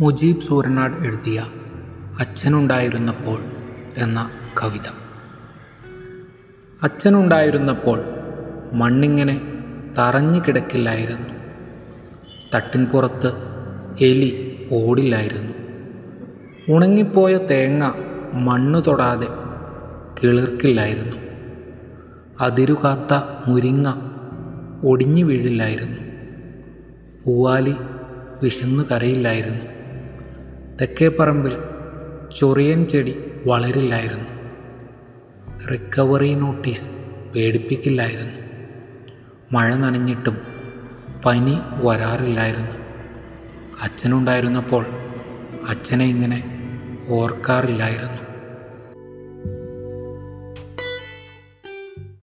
മുജീബ് സൂരനാട് എഴുതിയ അച്ഛനുണ്ടായിരുന്നപ്പോൾ എന്ന കവിത. അച്ഛനുണ്ടായിരുന്നപ്പോൾ മണ്ണിങ്ങനെ തറഞ്ഞു കിടക്കില്ലായിരുന്നു. തട്ടിൻപുറത്ത് എലി ഓടില്ലായിരുന്നു. ഉണങ്ങിപ്പോയ തേങ്ങ മണ്ണ് തൊടാതെ കിളിർക്കില്ലായിരുന്നു. അതിരുകാത്ത മുരിങ്ങ ഒടിഞ്ഞു വീഴില്ലായിരുന്നു. പൂവാലി വിശന്നു കരയില്ലായിരുന്നു. തെക്കേപ്പറമ്പിൽ ചൊറിയൻ ചെടി വളരില്ലായിരുന്നു. Recovery notice പേടിപ്പിക്കില്ലായിരുന്നു. മഴ നനഞ്ഞിട്ടും പനി വരാറില്ലായിരുന്നു. അച്ഛനുണ്ടായിരുന്നപ്പോൾ അച്ഛനെ ഇങ്ങനെ ഓർക്കാറില്ലായിരുന്നു.